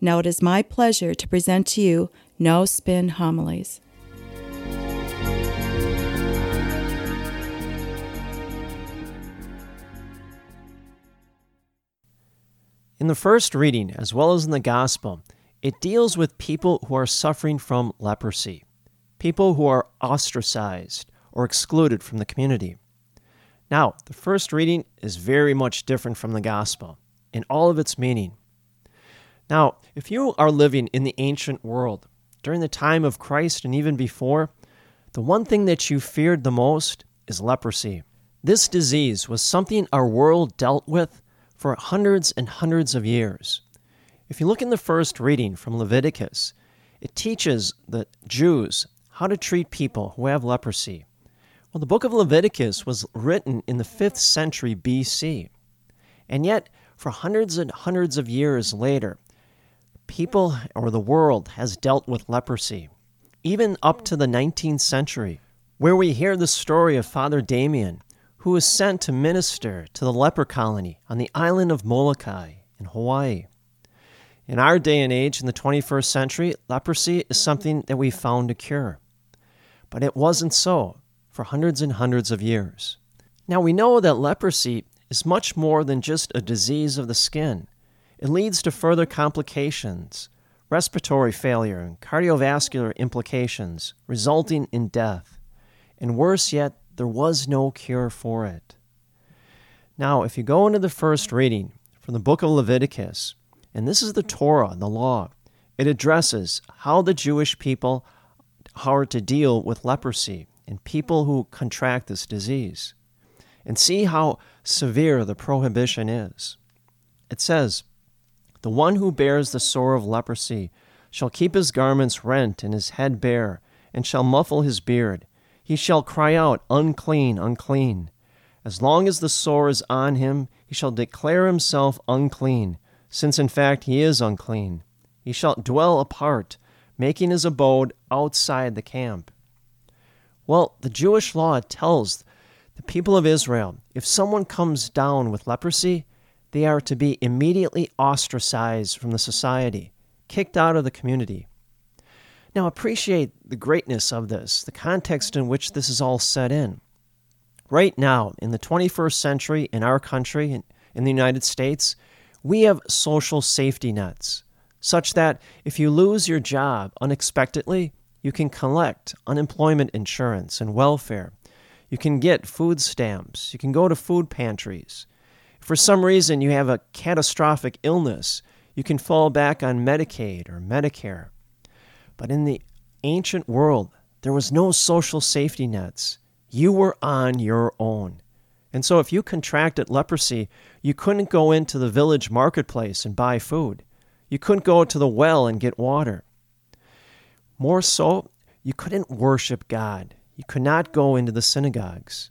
Now it is my pleasure to present to you No Spin Homilies. In the first reading, as well as in the Gospel, it deals with people who are suffering from leprosy, people who are ostracized or excluded from the community. Now, the first reading is very much different from the Gospel in all of its meaning. Now, if you are living in the ancient world during the time of Christ and even before, the one thing that you feared the most is leprosy. This disease was something our world dealt with for hundreds and hundreds of years. If you look in the first reading from Leviticus, it teaches the Jews how to treat people who have leprosy. Well, the book of Leviticus was written in the 5th century BC. And yet, for hundreds and hundreds of years later, people or the world has dealt with leprosy, even up to the 19th century, where we hear the story of Father Damien, who was sent to minister to the leper colony on the island of Molokai in Hawaii. In our day and age, in the 21st century, leprosy is something that we found a cure. But it wasn't so for hundreds and hundreds of years. Now we know that leprosy is much more than just a disease of the skin. It leads to further complications, respiratory failure, and cardiovascular implications, resulting in death. And worse yet, there was no cure for it. Now, if you go into the first reading from the book of Leviticus, and this is the Torah, the law, it addresses how the Jewish people are to deal with leprosy and people who contract this disease. And see how severe the prohibition is. It says, The one who bears the sore of leprosy shall keep his garments rent and his head bare, and shall muffle his beard he shall cry out, Unclean, unclean. As long as the sore is on him, he shall declare himself unclean, since in fact he is unclean. He shall dwell apart, making his abode outside the camp. Well, the Jewish law tells the people of Israel if someone comes down with leprosy, they are to be immediately ostracized from the society, kicked out of the community. Now, appreciate the greatness of this, the context in which this is all set in. Right now, in the 21st century, in our country, in, the United States, we have social safety nets, such that if you lose your job unexpectedly, you can collect unemployment insurance and welfare. You can get food stamps. You can go to food pantries. For some reason you have a catastrophic illness, you can fall back on Medicaid or Medicare. But in the ancient world, there was no social safety nets. You were on your own. And so if you contracted leprosy, you couldn't go into the village marketplace and buy food. You couldn't go to the well and get water. More so, you couldn't worship God. You could not go into the synagogues.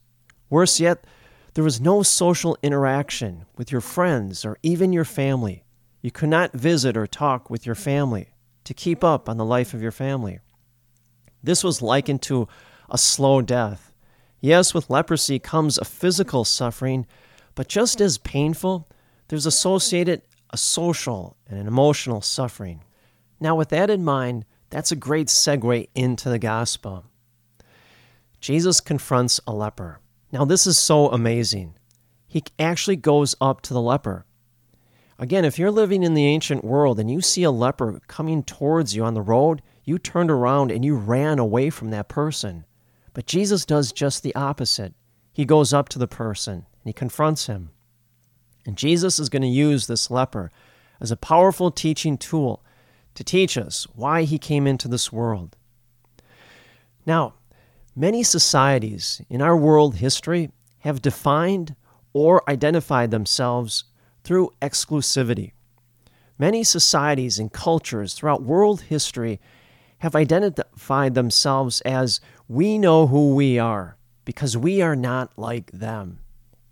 Worse yet, there was no social interaction with your friends or even your family. You could not visit or talk with your family to keep up on the life of your family. This was likened to a slow death. Yes, with leprosy comes a physical suffering, but just as painful, there's associated a social and an emotional suffering. Now, with that in mind, that's a great segue into the gospel. Jesus confronts a leper. Now, this is so amazing. He actually goes up to the leper. Again, if you're living in the ancient world and you see a leper coming towards you on the road, you turned around and you ran away from that person. But Jesus does just the opposite. He goes up to the person and he confronts him. And Jesus is going to use this leper as a powerful teaching tool to teach us why he came into this world. Now, many societies in our world history have defined or identified themselves through exclusivity. Many societies and cultures throughout world history have identified themselves as we know who we are because we are not like them.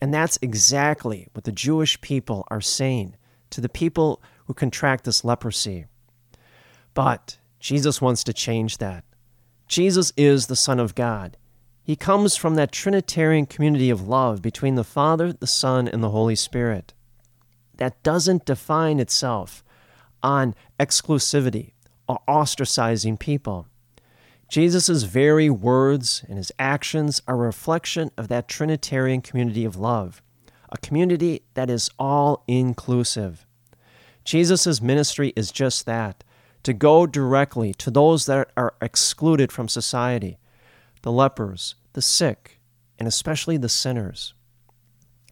And that's exactly what the Jewish people are saying to the people who contract this leprosy. But Jesus wants to change that. Jesus is the Son of God. He comes from that Trinitarian community of love between the Father, the Son, and the Holy Spirit. That doesn't define itself on exclusivity or ostracizing people. Jesus' very words and his actions are a reflection of that Trinitarian community of love, a community that is all inclusive. Jesus' ministry is just that to go directly to those that are excluded from society the lepers, the sick, and especially the sinners.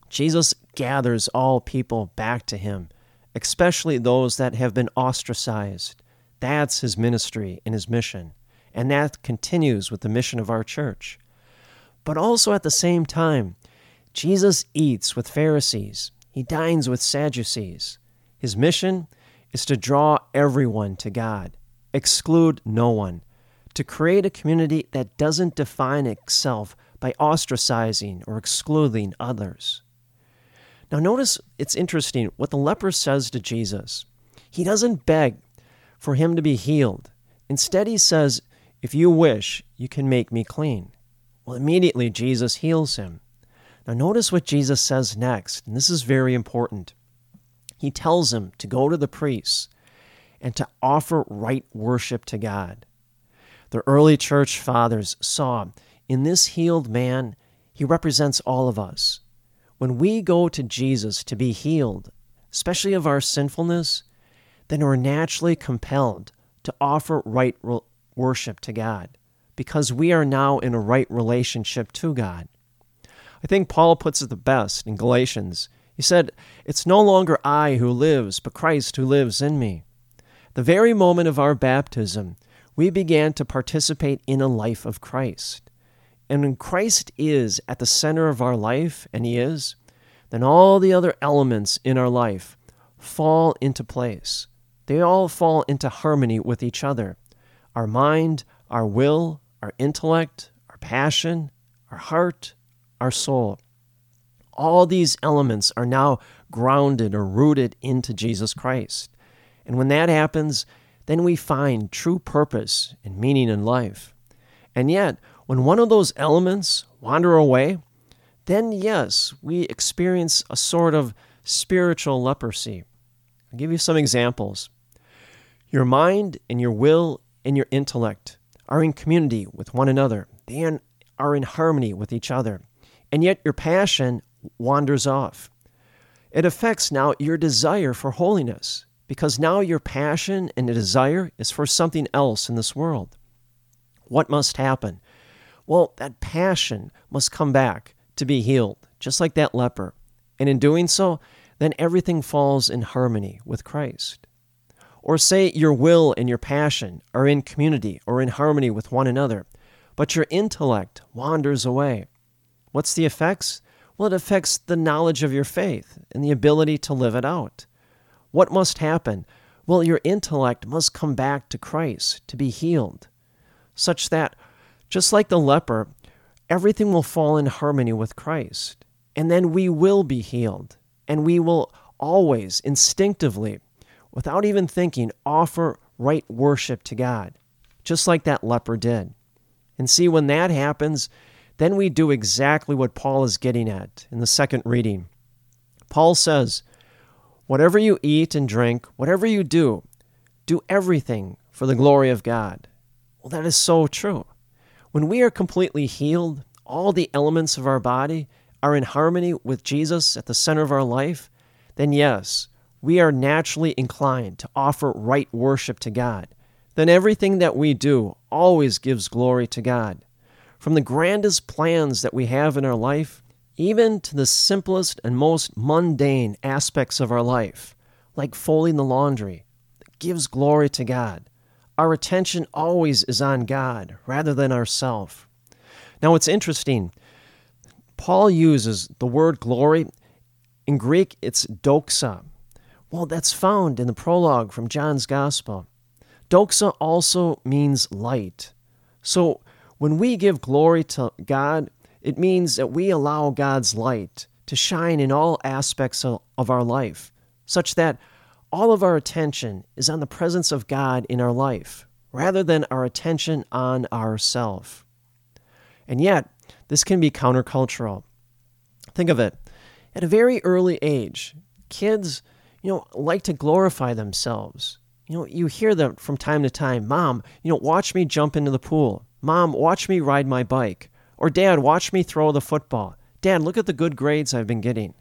Jesus gathers all people back to him, especially those that have been ostracized. That's his ministry and his mission, and that continues with the mission of our church. But also at the same time, Jesus eats with Pharisees, he dines with Sadducees. His mission is to draw everyone to God, exclude no one, to create a community that doesn't define itself by ostracizing or excluding others. Now, notice it's interesting what the leper says to Jesus. He doesn't beg for him to be healed. Instead, he says, If you wish, you can make me clean. Well, immediately Jesus heals him. Now, notice what Jesus says next, and this is very important he tells him to go to the priests and to offer right worship to God. The early church fathers saw in this healed man, he represents all of us. When we go to Jesus to be healed, especially of our sinfulness, then we're naturally compelled to offer right worship to God because we are now in a right relationship to God. I think Paul puts it the best in Galatians he said, It's no longer I who lives, but Christ who lives in me. The very moment of our baptism, we began to participate in a life of Christ. And when Christ is at the center of our life, and He is, then all the other elements in our life fall into place. They all fall into harmony with each other. Our mind, our will, our intellect, our passion, our heart, our soul all these elements are now grounded or rooted into Jesus Christ. And when that happens, then we find true purpose and meaning in life. And yet, when one of those elements wander away, then yes, we experience a sort of spiritual leprosy. I'll give you some examples. Your mind and your will and your intellect are in community with one another, they are in harmony with each other. And yet, your passion wanders off. It affects now your desire for holiness because now your passion and desire is for something else in this world. What must happen? Well, that passion must come back to be healed, just like that leper. And in doing so, then everything falls in harmony with Christ. Or say your will and your passion are in community or in harmony with one another, but your intellect wanders away. What's the effects? Well, it affects the knowledge of your faith and the ability to live it out. What must happen? Well, your intellect must come back to Christ to be healed, such that, just like the leper, everything will fall in harmony with Christ. And then we will be healed, and we will always, instinctively, without even thinking, offer right worship to God, just like that leper did. And see, when that happens, then we do exactly what Paul is getting at in the second reading. Paul says, Whatever you eat and drink, whatever you do, do everything for the glory of God. Well, that is so true. When we are completely healed, all the elements of our body are in harmony with Jesus at the center of our life, then yes, we are naturally inclined to offer right worship to God. Then everything that we do always gives glory to God. From the grandest plans that we have in our life, even to the simplest and most mundane aspects of our life, like folding the laundry, that gives glory to God. Our attention always is on God rather than ourself. Now, it's interesting. Paul uses the word glory. In Greek, it's doxa, Well, that's found in the prologue from John's Gospel. Doxa also means light. So when we give glory to God, it means that we allow God's light to shine in all aspects of our life, such that all of our attention is on the presence of God in our life, rather than our attention on ourself. And yet, this can be countercultural. Think of it. At a very early age, kids, you know, like to glorify themselves. You know, you hear them from time to time, "Mom, you know, watch me jump into the pool. Mom, watch me ride my bike." Or, "Dad, watch me throw the football. Dad, look at the good grades I've been getting."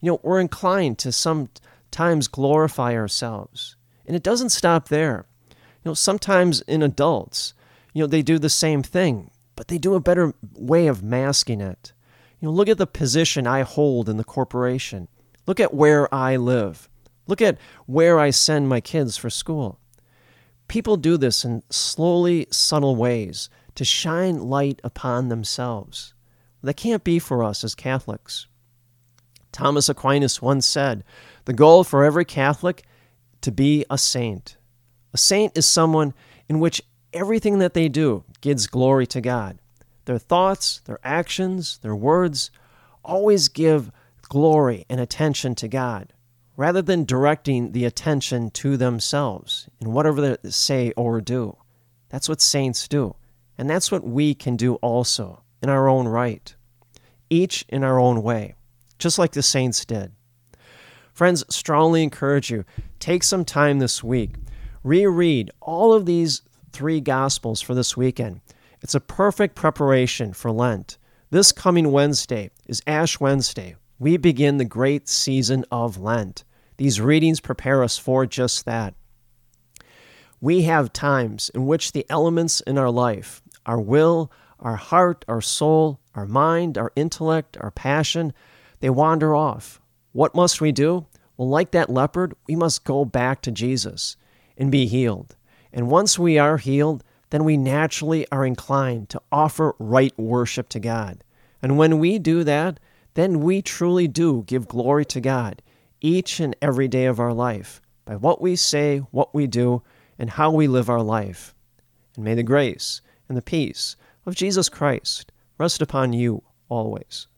You know, we're inclined to sometimes glorify ourselves. And it doesn't stop there. You know, sometimes in adults, you know, they do the same thing but they do a better way of masking it. You know, look at the position I hold in the corporation. Look at where I live. Look at where I send my kids for school. People do this in slowly, subtle ways to shine light upon themselves. That can't be for us as Catholics. Thomas Aquinas once said, The goal for every Catholic to be a saint. A saint is someone in which everything that they do gives glory to God. Their thoughts, their actions, their words always give glory and attention to God, rather than directing the attention to themselves in whatever they say or do. That's what saints do. And that's what we can do also in our own right, each in our own way, just like the saints did. Friends, strongly encourage you take some time this week, reread all of these three Gospels for this weekend. It's a perfect preparation for Lent. This coming Wednesday is Ash Wednesday. We begin the great season of Lent. These readings prepare us for just that. We have times in which the elements in our life, our will, our heart, our soul, our mind, our intellect, our passion, they wander off. What must we do? Well, like that leopard, we must go back to Jesus and be healed. And once we are healed, then we naturally are inclined to offer right worship to God. And when we do that, then we truly do give glory to God each and every day of our life by what we say, what we do, and how we live our life. And may the grace and the peace of Jesus Christ rest upon you always.